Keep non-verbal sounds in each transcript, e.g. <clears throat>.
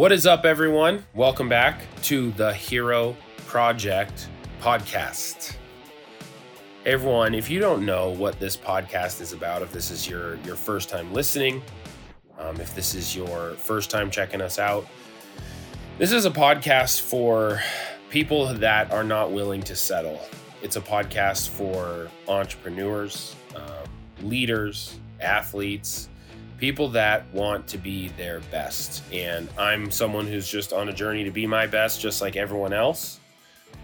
What is up, everyone? Welcome back to the Hero Project podcast. Everyone, if you don't know what this podcast is about, if this is your your first time listening, um, if this is your first time checking us out, this is a podcast for people that are not willing to settle. It's a podcast for entrepreneurs, um, leaders, athletes, people that want to be their best. And I'm someone who's just on a journey to be my best, just like everyone else.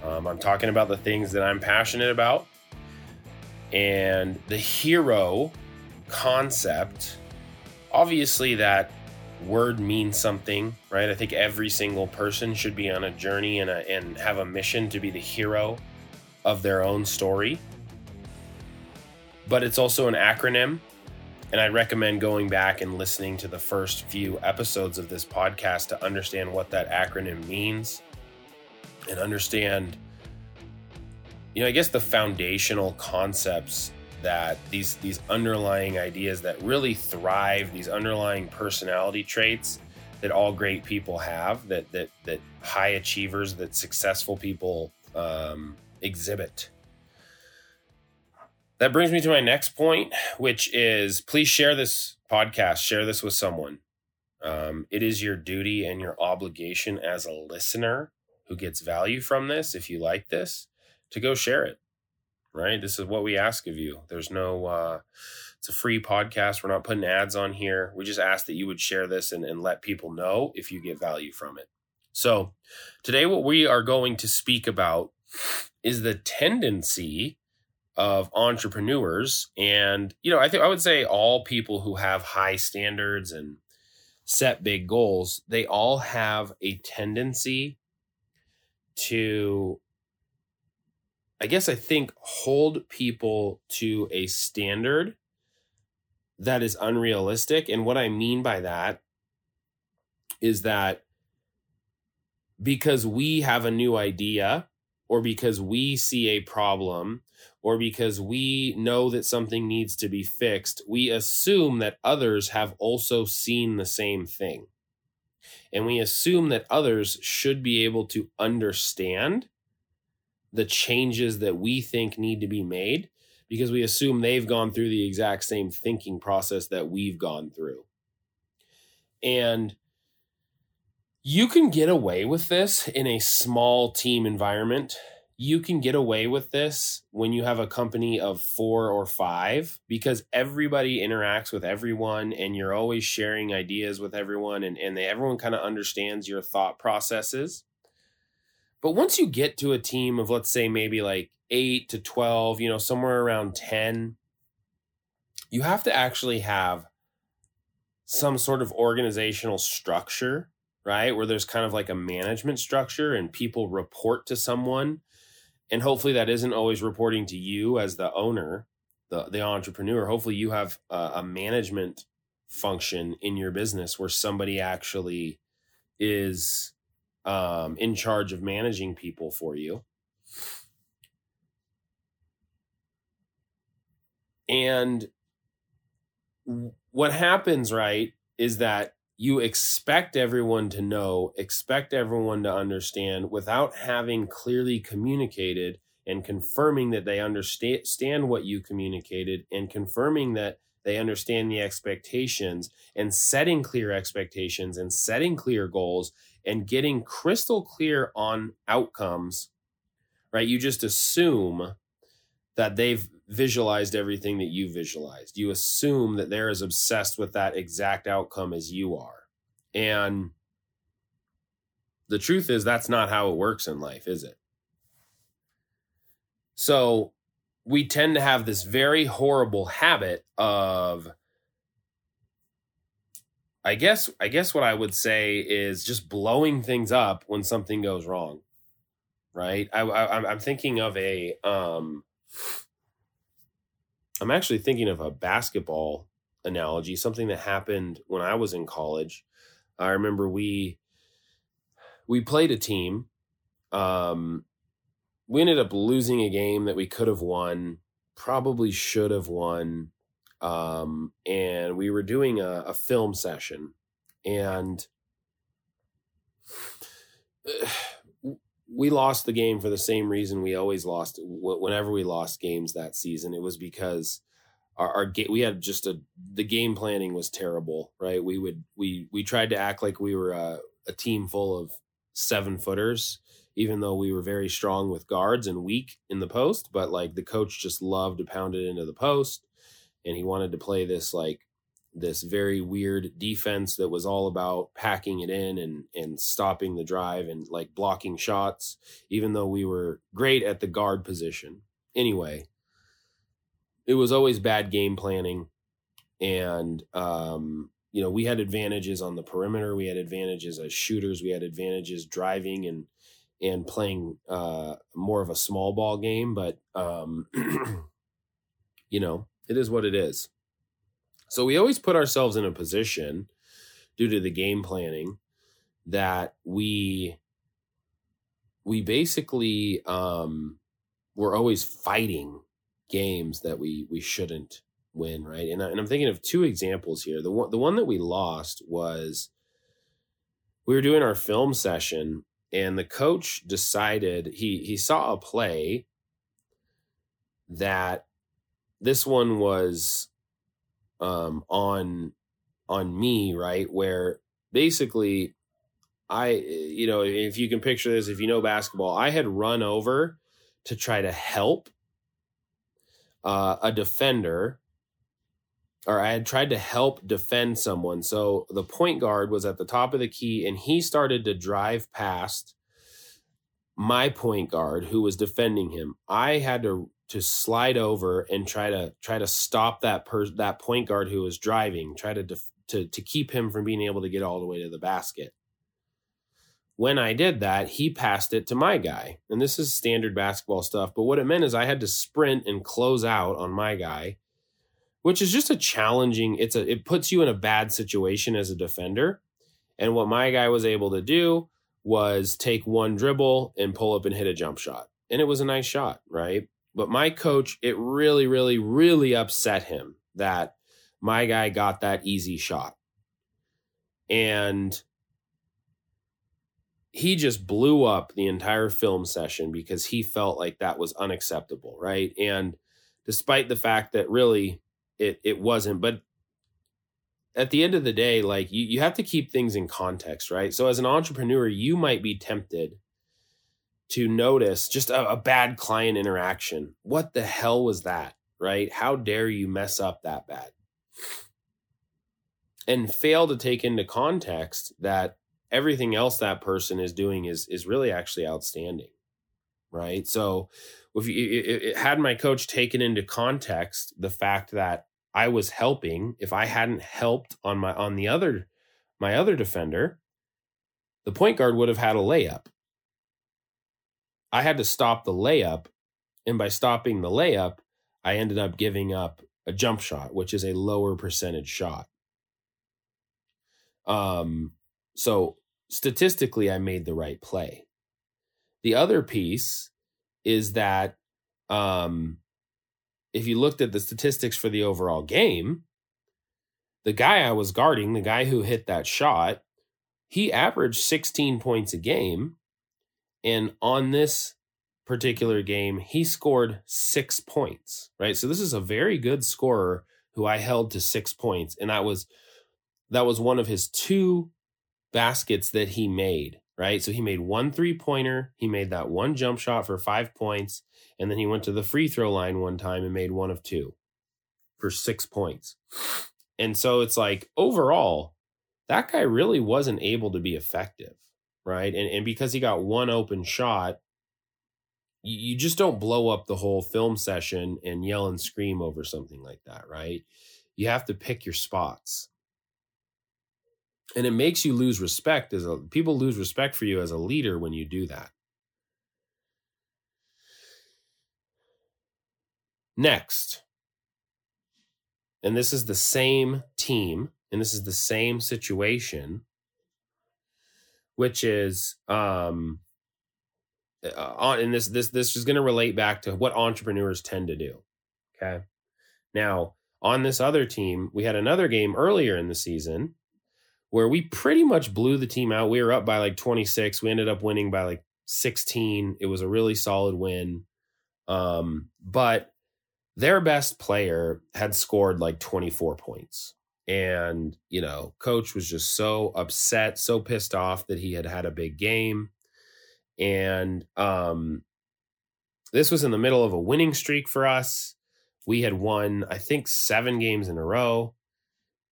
Um, I'm talking about the things that I'm passionate about. And the hero concept, obviously, that word means something, right? I think every single person should be on a journey and, a, and have a mission to be the hero of their own story. But it's also an acronym and I recommend going back and listening to the first few episodes of this podcast to understand what that acronym means and understand, you know, I guess the foundational concepts that these these underlying ideas that really thrive, these underlying personality traits that all great people have, that that that high achievers, that successful people um, exhibit. That brings me to my next point, which is please share this podcast, share this with someone. Um, it is your duty and your obligation as a listener who gets value from this, if you like this, to go share it. Right? This is what we ask of you. There's no, uh, it's a free podcast. We're not putting ads on here. We just ask that you would share this and, and let people know if you get value from it. So, today, what we are going to speak about is the tendency of entrepreneurs. And you know i think i would say all people who have high standards and set big goals they all have a tendency to i guess i think hold people to a standard that is unrealistic. And what i mean by that is that because we have a new idea or because we see a problem or because we know that something needs to be fixed, we assume that others have also seen the same thing. And we assume that others should be able to understand the changes that we think need to be made because we assume they've gone through the exact same thinking process that we've gone through. And you can get away with this in a small team environment. You can get away with this when you have a company of four or five because everybody interacts with everyone and you're always sharing ideas with everyone and, and they, everyone kind of understands your thought processes. But once you get to a team of, let's say, maybe like eight to 12, you know, somewhere around 10, you have to actually have some sort of organizational structure right? Where there's kind of like a management structure and people report to someone. And hopefully that isn't always reporting to you as the owner, the, the entrepreneur. Hopefully you have a, a management function in your business where somebody actually is um, in charge of managing people for you. And what happens, right, is that you expect everyone to know, expect everyone to understand without having clearly communicated and confirming that they understand what you communicated and confirming that they understand the expectations and setting clear expectations and setting clear goals and getting crystal clear on outcomes, right? You just assume that they've visualized everything that you visualized. You assume that they're as obsessed with that exact outcome as you are. And the truth is, that's not how it works in life, is it? So we tend to have this very horrible habit of I guess I guess what I would say is just blowing things up when something goes wrong, right? I, I I'm thinking of a um, I'm actually thinking of a basketball analogy, something that happened when I was in college. I remember we we played a team. Um, we ended up losing a game that we could have won, probably should have won. Um, and we were doing a, a film session, and <sighs> <sighs> we lost the game for the same reason we always lost whenever we lost games that season it was because our, our we had just a the game planning was terrible right? We would we we tried to act like we were a, a team full of seven footers even though we were very strong with guards and weak in the post but like the coach just loved to pound it into the post and he wanted to play this like this very weird defense that was all about packing it in and and stopping the drive and like blocking shots even though we were great at the guard position. Anyway it was always bad game planning and um you know we had advantages on the perimeter. We had advantages as shooters. We had advantages driving and and playing uh more of a small ball game but um <clears throat> you know it is what it is so we always put ourselves in a position due to the game planning that we we basically um we're always fighting games that we we shouldn't win, right? And, I, and I'm thinking of two examples here. The one the one that we lost was we were doing our film session and the coach decided he he saw a play that this one was um, on on me, right? Where basically I, you know, if you can picture this, if you know basketball, I had run over to try to help uh, a defender, or I had tried to help defend someone. So the point guard was at the top of the key, and he started to drive past my point guard who was defending him. I had to to slide over and try to try to stop that per that point guard who was driving, try to def, to to keep him from being able to get all the way to the basket. When I did that, he passed it to my guy. And this is standard basketball stuff, but what it meant is I had to sprint and close out on my guy, which is just a challenging it's a it puts you in a bad situation as a defender. And what my guy was able to do was take one dribble and pull up and hit a jump shot. And it was a nice shot, right? But my coach, it really, really, really upset him that my guy got that easy shot. And he just blew up the entire film session because he felt like that was unacceptable, right? And despite the fact that really it it wasn't, but at the end of the day, like you, you have to keep things in context, right? So as an entrepreneur, you might be tempted to notice just a, a bad client interaction. What the hell was that? Right? How dare you mess up that bad? And fail to take into context that everything else that person is doing is is really actually outstanding right so if you it, it, had my coach taken into context the fact that i was helping if i hadn't helped on my on the other my other defender the point guard would have had a layup I had to stop the layup. And by stopping the layup, I ended up giving up a jump shot, which is a lower percentage shot. Um, so statistically, I made the right play. The other piece is that um, if you looked at the statistics for the overall game, the guy I was guarding, the guy who hit that shot, he averaged 16 points a game and on this particular game, he scored six points, right? So this is a very good scorer who I held to six points. And that was that was one of his two baskets that he made, right? So he made one three pointer, he made that one jump shot for five points, and then he went to the free throw line one time and made one of two for six points. And so it's like overall, that guy really wasn't able to be effective right? And and because he got one open shot, you, you just don't blow up the whole film session and yell and scream over something like that, right? You have to pick your spots. And it makes you lose respect as a people lose respect for you as a leader when you do that. Next, and this is the same team and this is the same situation which is um uh, on and this this this is going to relate back to what entrepreneurs tend to do okay now on this other team we had another game earlier in the season where we pretty much blew the team out. We were up by like 26. We ended up winning by like 16. It was a really solid win. Um, but their best player had scored like 24 points. And, you know, coach was just so upset, so pissed off that he had had a big game. And um, this was in the middle of a winning streak for us. We had won, I think, seven games in a row.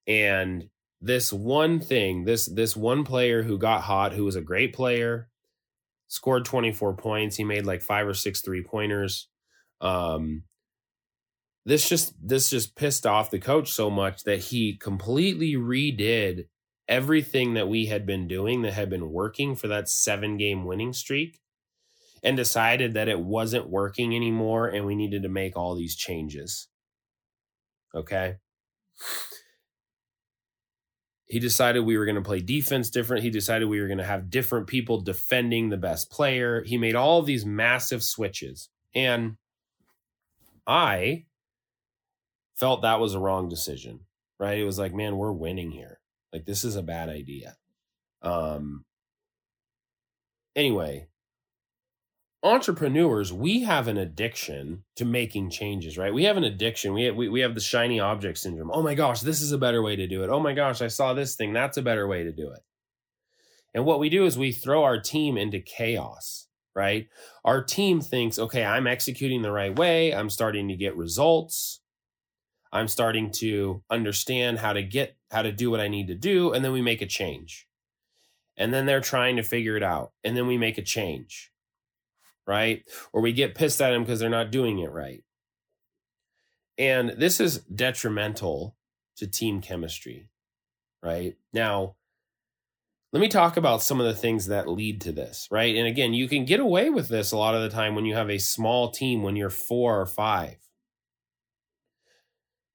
And this one thing, this this one player who got hot, who was a great player, scored 24 points. He made like five or six three pointers. Um, this just this just pissed off the coach so much that he completely redid everything that we had been doing that had been working for that seven game winning streak and decided that it wasn't working anymore and we needed to make all these changes. Okay. He decided we were going to play defense different. He decided we were going to have different people defending the best player. He made all these massive switches. And I felt that was a wrong decision, right? It was like, man, we're winning here. Like this is a bad idea. Um anyway, entrepreneurs, we have an addiction to making changes, right? We have an addiction. We have, we, we have the shiny object syndrome. Oh my gosh, this is a better way to do it. Oh my gosh, I saw this thing. That's a better way to do it. And what we do is we throw our team into chaos, right? Our team thinks, okay, I'm executing the right way. I'm starting to get results. I'm starting to understand how to get how to do what I need to do and then we make a change. And then they're trying to figure it out and then we make a change. Right? Or we get pissed at them because they're not doing it right. And this is detrimental to team chemistry. Right? Now, let me talk about some of the things that lead to this, right? And again, you can get away with this a lot of the time when you have a small team, when you're four or five,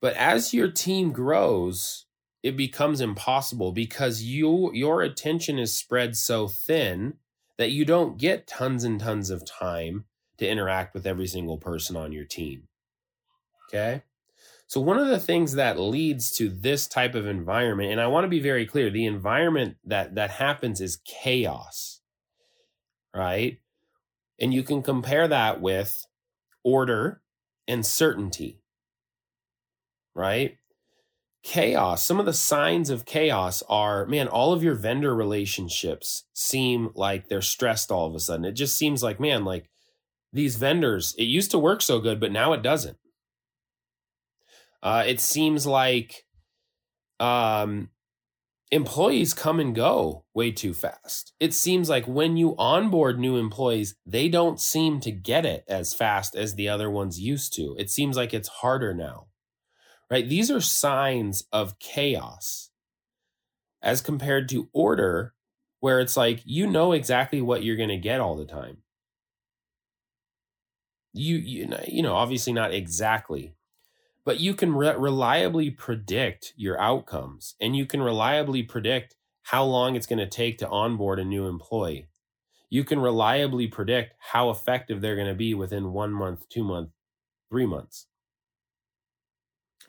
but as your team grows, it becomes impossible because you your attention is spread so thin that you don't get tons and tons of time to interact with every single person on your team. Okay? So one of the things that leads to this type of environment and I want to be very clear, the environment that that happens is chaos. Right? And you can compare that with order and certainty right? Chaos. Some of the signs of chaos are, man, all of your vendor relationships seem like they're stressed all of a sudden. It just seems like, man, like these vendors, it used to work so good, but now it doesn't. Uh, it seems like um, employees come and go way too fast. It seems like when you onboard new employees, they don't seem to get it as fast as the other ones used to. It seems like it's harder now right? These are signs of chaos as compared to order, where it's like you know exactly what you're going to get all the time. You, you you know, obviously not exactly, but you can re- reliably predict your outcomes and you can reliably predict how long it's going to take to onboard a new employee. You can reliably predict how effective they're going to be within one month, two months, three months.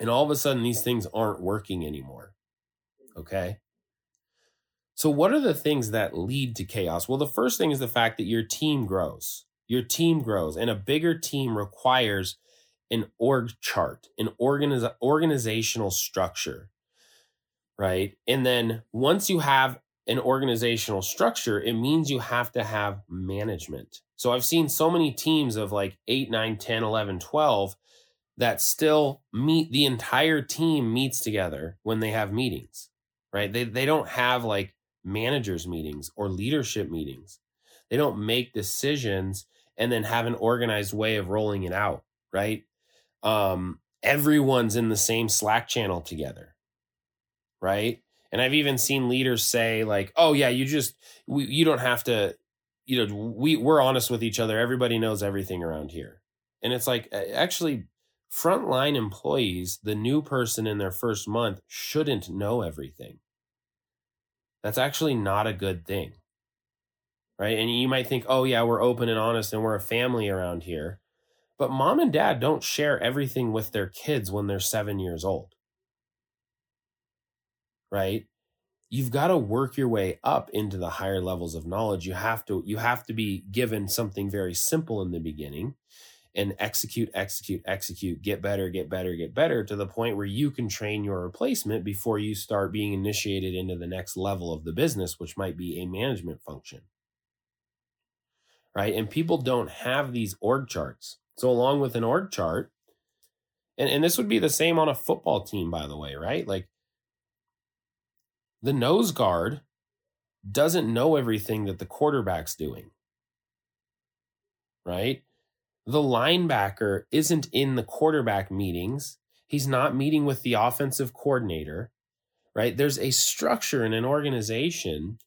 And all of a sudden, these things aren't working anymore. Okay. So, what are the things that lead to chaos? Well, the first thing is the fact that your team grows. Your team grows, and a bigger team requires an org chart, an organiz- organizational structure, right? And then once you have an organizational structure, it means you have to have management. So I've seen so many teams of like 8, 9, 10, 11, 12 that still meet the entire team meets together when they have meetings, right? They, they don't have like managers meetings or leadership meetings. They don't make decisions and then have an organized way of rolling it out, right? Um, everyone's in the same Slack channel together, right? And I've even seen leaders say like, "Oh yeah, you just we, you don't have to, you know, we we're honest with each other. Everybody knows everything around here." And it's like actually frontline employees, the new person in their first month shouldn't know everything. That's actually not a good thing. Right. And you might think, oh, yeah, we're open and honest and we're a family around here. But mom and dad don't share everything with their kids when they're seven years old. Right. you've got to work your way up into the higher levels of knowledge you have to you have to be given something very simple in the beginning and execute execute execute get better get better get better to the point where you can train your replacement before you start being initiated into the next level of the business which might be a management function right and people don't have these org charts so along with an org chart and, and this would be the same on a football team by the way right like the nose guard doesn't know everything that the quarterback's doing. Right? The linebacker isn't in the quarterback meetings. He's not meeting with the offensive coordinator. Right? There's a structure in an organization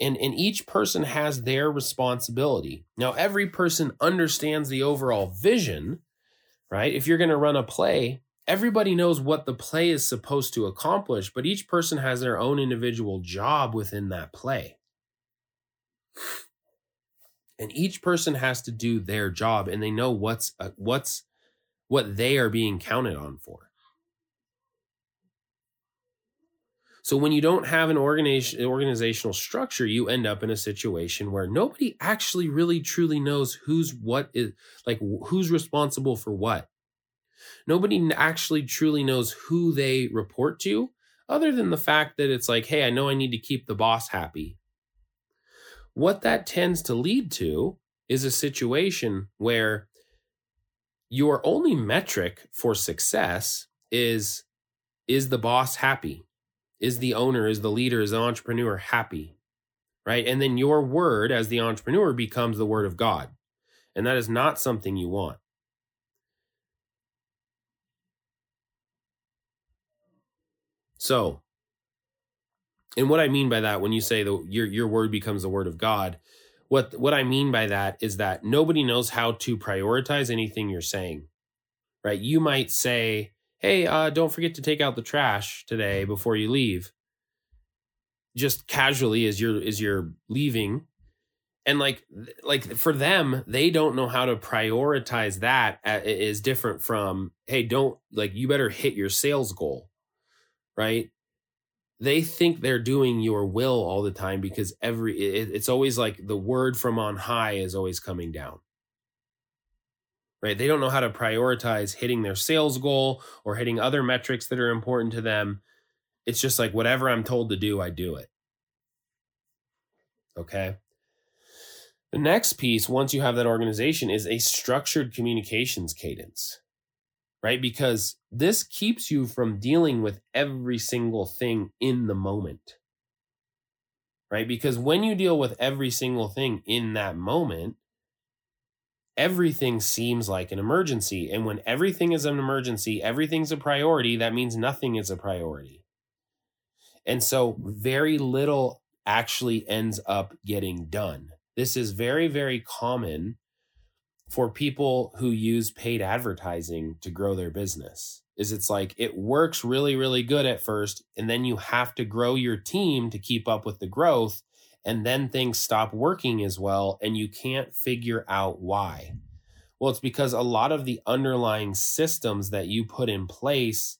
and and each person has their responsibility. Now every person understands the overall vision, right? If you're going to run a play, everybody knows what the play is supposed to accomplish, but each person has their own individual job within that play. And each person has to do their job and they know what's uh, what's what they are being counted on for. So when you don't have an organization, organizational structure, you end up in a situation where nobody actually really truly knows who's what is like who's responsible for what. Nobody actually truly knows who they report to, other than the fact that it's like, hey, I know I need to keep the boss happy. What that tends to lead to is a situation where your only metric for success is is the boss happy? Is the owner, is the leader, is the entrepreneur happy? Right? And then your word as the entrepreneur becomes the word of God. And that is not something you want. So, and what I mean by that, when you say the your your word becomes the word of God, what what I mean by that is that nobody knows how to prioritize anything you're saying, right? You might say, "Hey, uh, don't forget to take out the trash today before you leave," just casually as you're as you're leaving, and like like for them, they don't know how to prioritize that is different from, "Hey, don't like you better hit your sales goal." right? They think they're doing your will all the time because every it, it's always like the word from on high is always coming down. Right? They don't know how to prioritize hitting their sales goal or hitting other metrics that are important to them. It's just like whatever I'm told to do, I do it. Okay? The next piece, once you have that organization, is a structured communications cadence right? Because this keeps you from dealing with every single thing in the moment, right? Because when you deal with every single thing in that moment, everything seems like an emergency. And when everything is an emergency, everything's a priority, that means nothing is a priority. And so very little actually ends up getting done. This is very, very common for people who use paid advertising to grow their business is it's like it works really really good at first and then you have to grow your team to keep up with the growth and then things stop working as well and you can't figure out why. Well it's because a lot of the underlying systems that you put in place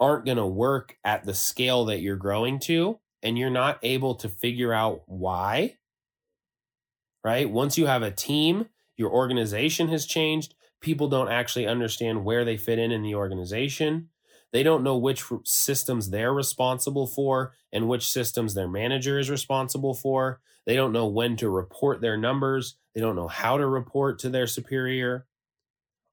aren't going to work at the scale that you're growing to and you're not able to figure out why right? Once you have a team your organization has changed. People don't actually understand where they fit in in the organization. They don't know which systems they're responsible for and which systems their manager is responsible for. They don't know when to report their numbers. They don't know how to report to their superior.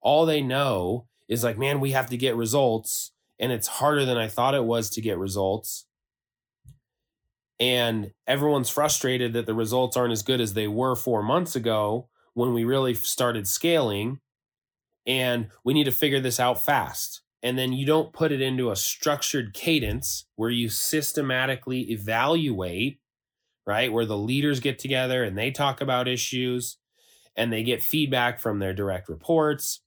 All they know is like, man, we have to get results. And it's harder than I thought it was to get results. And everyone's frustrated that the results aren't as good as they were four months ago when we really started scaling and we need to figure this out fast. And then you don't put it into a structured cadence where you systematically evaluate right where the leaders get together and they talk about issues and they get feedback from their direct reports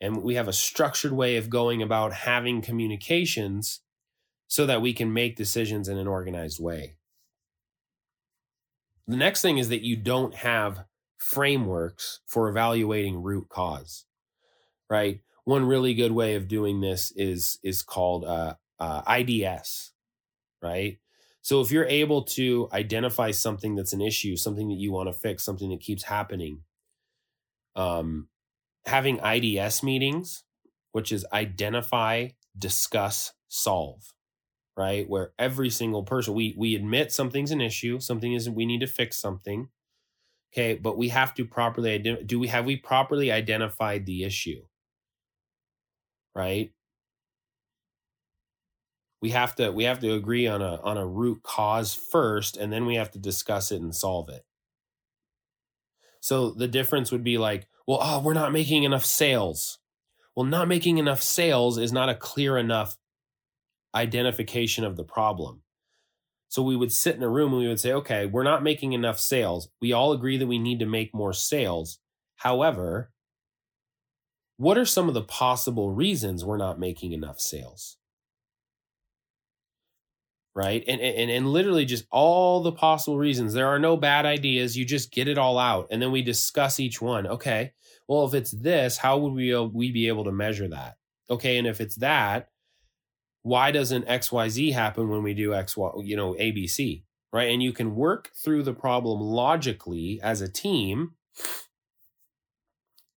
and we have a structured way of going about having communications so that we can make decisions in an organized way. The next thing is that you don't have frameworks for evaluating root cause, right? One really good way of doing this is is called uh, uh, IDS, right? So if you're able to identify something that's an issue, something that you want to fix, something that keeps happening, um, having IDS meetings, which is identify, discuss, solve, right? Where every single person we we admit something's an issue, something isn't. We need to fix something. Okay, but we have to properly do we have we properly identified the issue? Right? We have to we have to agree on a on a root cause first and then we have to discuss it and solve it. So the difference would be like, well, oh, we're not making enough sales. Well, not making enough sales is not a clear enough identification of the problem. So we would sit in a room and we would say, okay, we're not making enough sales. We all agree that we need to make more sales. However, what are some of the possible reasons we're not making enough sales? Right? And, and, and literally just all the possible reasons. There are no bad ideas. You just get it all out. And then we discuss each one. Okay. Well, if it's this, how would we, uh, we be able to measure that? Okay. And if it's that, why doesn't xyz happen when we do x y you know abc right? And you can work through the problem logically as a team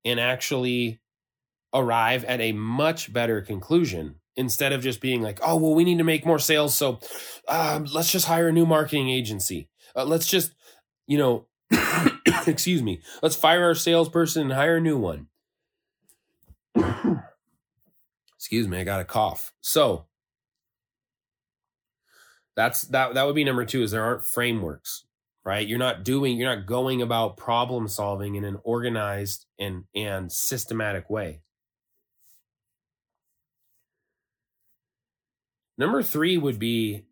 and actually arrive at a much better conclusion instead of just being like oh well we need to make more sales so um, let's just hire a new marketing agency. Uh, let's just you know <coughs> excuse me let's fire our salesperson and hire a new one. <coughs> Excuse me i got a cough. So that's that that would be number 2 is there aren't frameworks, right? You're not doing you're not going about problem solving in an organized and and systematic way. Number 3 would be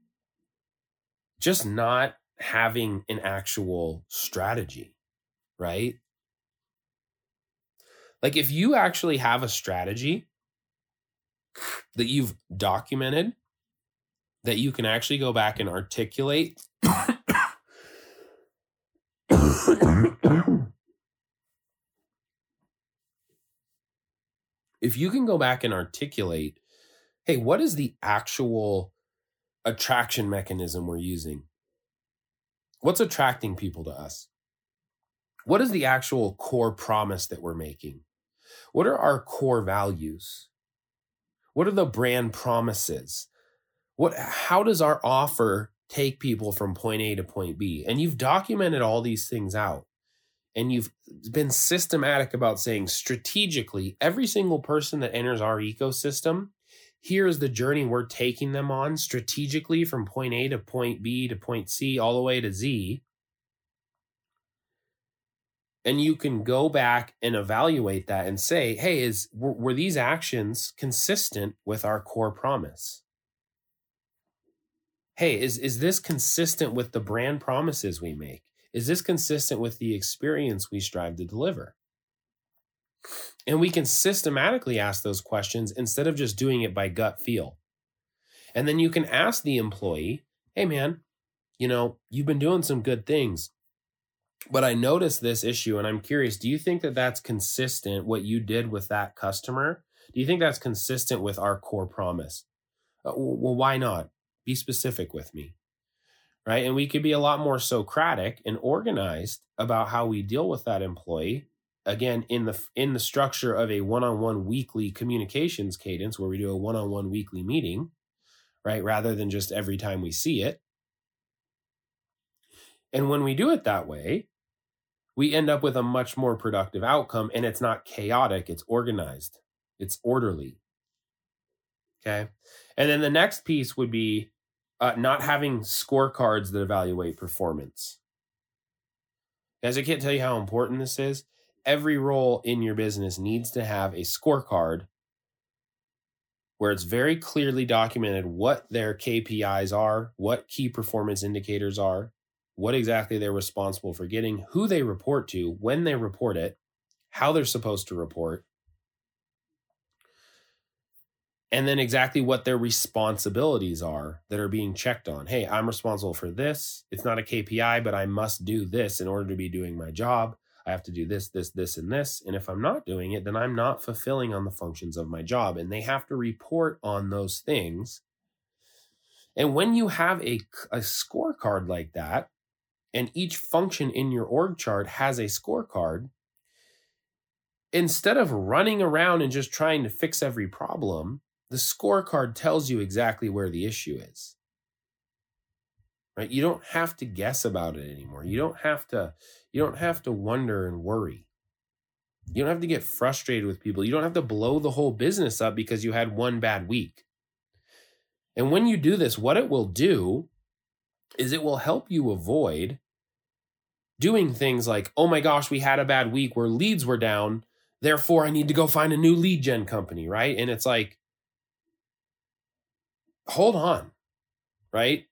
just not having an actual strategy, right? Like if you actually have a strategy that you've documented that you can actually go back and articulate. If you can go back and articulate hey what is the actual attraction mechanism we're using? What's attracting people to us? What is the actual core promise that we're making? What are our core values? What are the brand promises what how does our offer take people from point A to point B? And you've documented all these things out. And you've been systematic about saying strategically, every single person that enters our ecosystem, here is the journey we're taking them on strategically from point A to point B to point C, all the way to Z. And you can go back and evaluate that and say, hey, is were, were these actions consistent with our core promise? Hey, is, is this consistent with the brand promises we make? Is this consistent with the experience we strive to deliver? And we can systematically ask those questions instead of just doing it by gut feel. And then you can ask the employee, hey, man, you know, you've been doing some good things, but I noticed this issue and I'm curious, do you think that that's consistent what you did with that customer? Do you think that's consistent with our core promise? Uh, well, why not? Be specific with me. Right. And we could be a lot more Socratic and organized about how we deal with that employee. Again, in the in the structure of a one-on-one weekly communications cadence where we do a one-on-one weekly meeting, right? Rather than just every time we see it. And when we do it that way, we end up with a much more productive outcome and it's not chaotic, it's organized, it's orderly. Okay. And then the next piece would be uh, not having scorecards that evaluate performance. Guys, I can't tell you how important this is. Every role in your business needs to have a scorecard where it's very clearly documented what their KPIs are, what key performance indicators are, what exactly they're responsible for getting, who they report to, when they report it, how they're supposed to report, and then exactly what their responsibilities are that are being checked on. Hey, I'm responsible for this. It's not a KPI, but I must do this in order to be doing my job. I have to do this, this, this, and this. And if I'm not doing it, then I'm not fulfilling on the functions of my job. And they have to report on those things And when you have a, a scorecard like that, and each function in your org chart has a scorecard, instead of running around and just trying to fix every problem, the scorecard tells you exactly where the issue is. Right? You don't have to guess about it anymore. You don't have to you don't have to wonder and worry. You don't have to get frustrated with people. You don't have to blow the whole business up because you had one bad week. And when you do this, what it will do is it will help you avoid doing things like, oh my gosh, we had a bad week where leads were down. Therefore, I need to go find a new lead gen company, right? And it's like, hold on, right?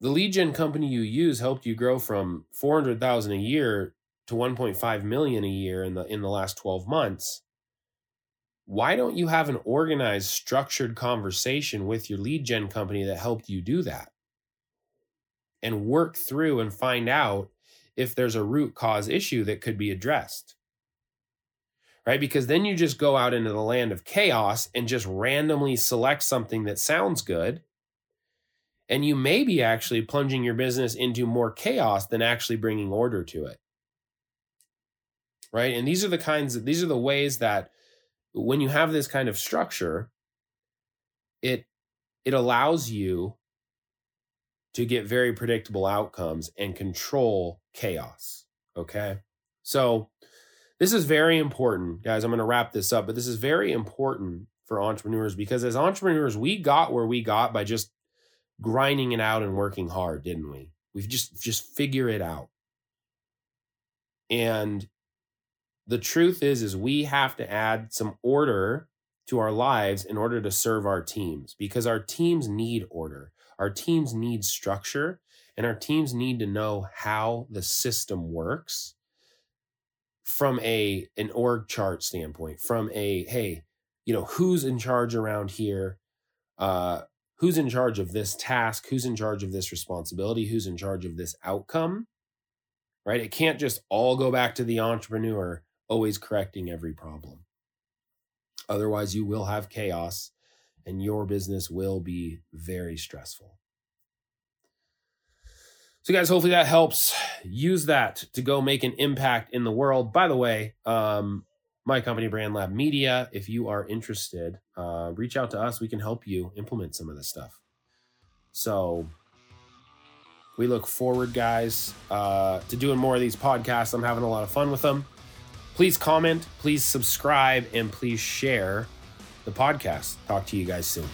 The lead gen company you use helped you grow from 400,000 a year to 1.5 million a year in the in the last 12 months. Why don't you have an organized, structured conversation with your lead gen company that helped you do that? And work through and find out if there's a root cause issue that could be addressed right? Because then you just go out into the land of chaos and just randomly select something that sounds good. And you may be actually plunging your business into more chaos than actually bringing order to it. Right. And these are the kinds of, these are the ways that when you have this kind of structure, it, it allows you to get very predictable outcomes and control chaos. Okay. So, this is very important, guys. I'm going to wrap this up, but this is very important for entrepreneurs because as entrepreneurs, we got where we got by just grinding it out and working hard, didn't we? We've just just figure it out. And the truth is is we have to add some order to our lives in order to serve our teams because our teams need order. Our teams need structure and our teams need to know how the system works from a an org chart standpoint, from a hey, you know, who's in charge around here? Uh, who's in charge of this task? Who's in charge of this responsibility? Who's in charge of this outcome? Right? It can't just all go back to the entrepreneur always correcting every problem. Otherwise, you will have chaos and your business will be very stressful. So, guys, hopefully that helps. Use that to go make an impact in the world. By the way, um, my company, Brand Lab Media, if you are interested, uh, reach out to us. We can help you implement some of this stuff. So, we look forward, guys, uh, to doing more of these podcasts. I'm having a lot of fun with them. Please comment, please subscribe, and please share the podcast. Talk to you guys soon.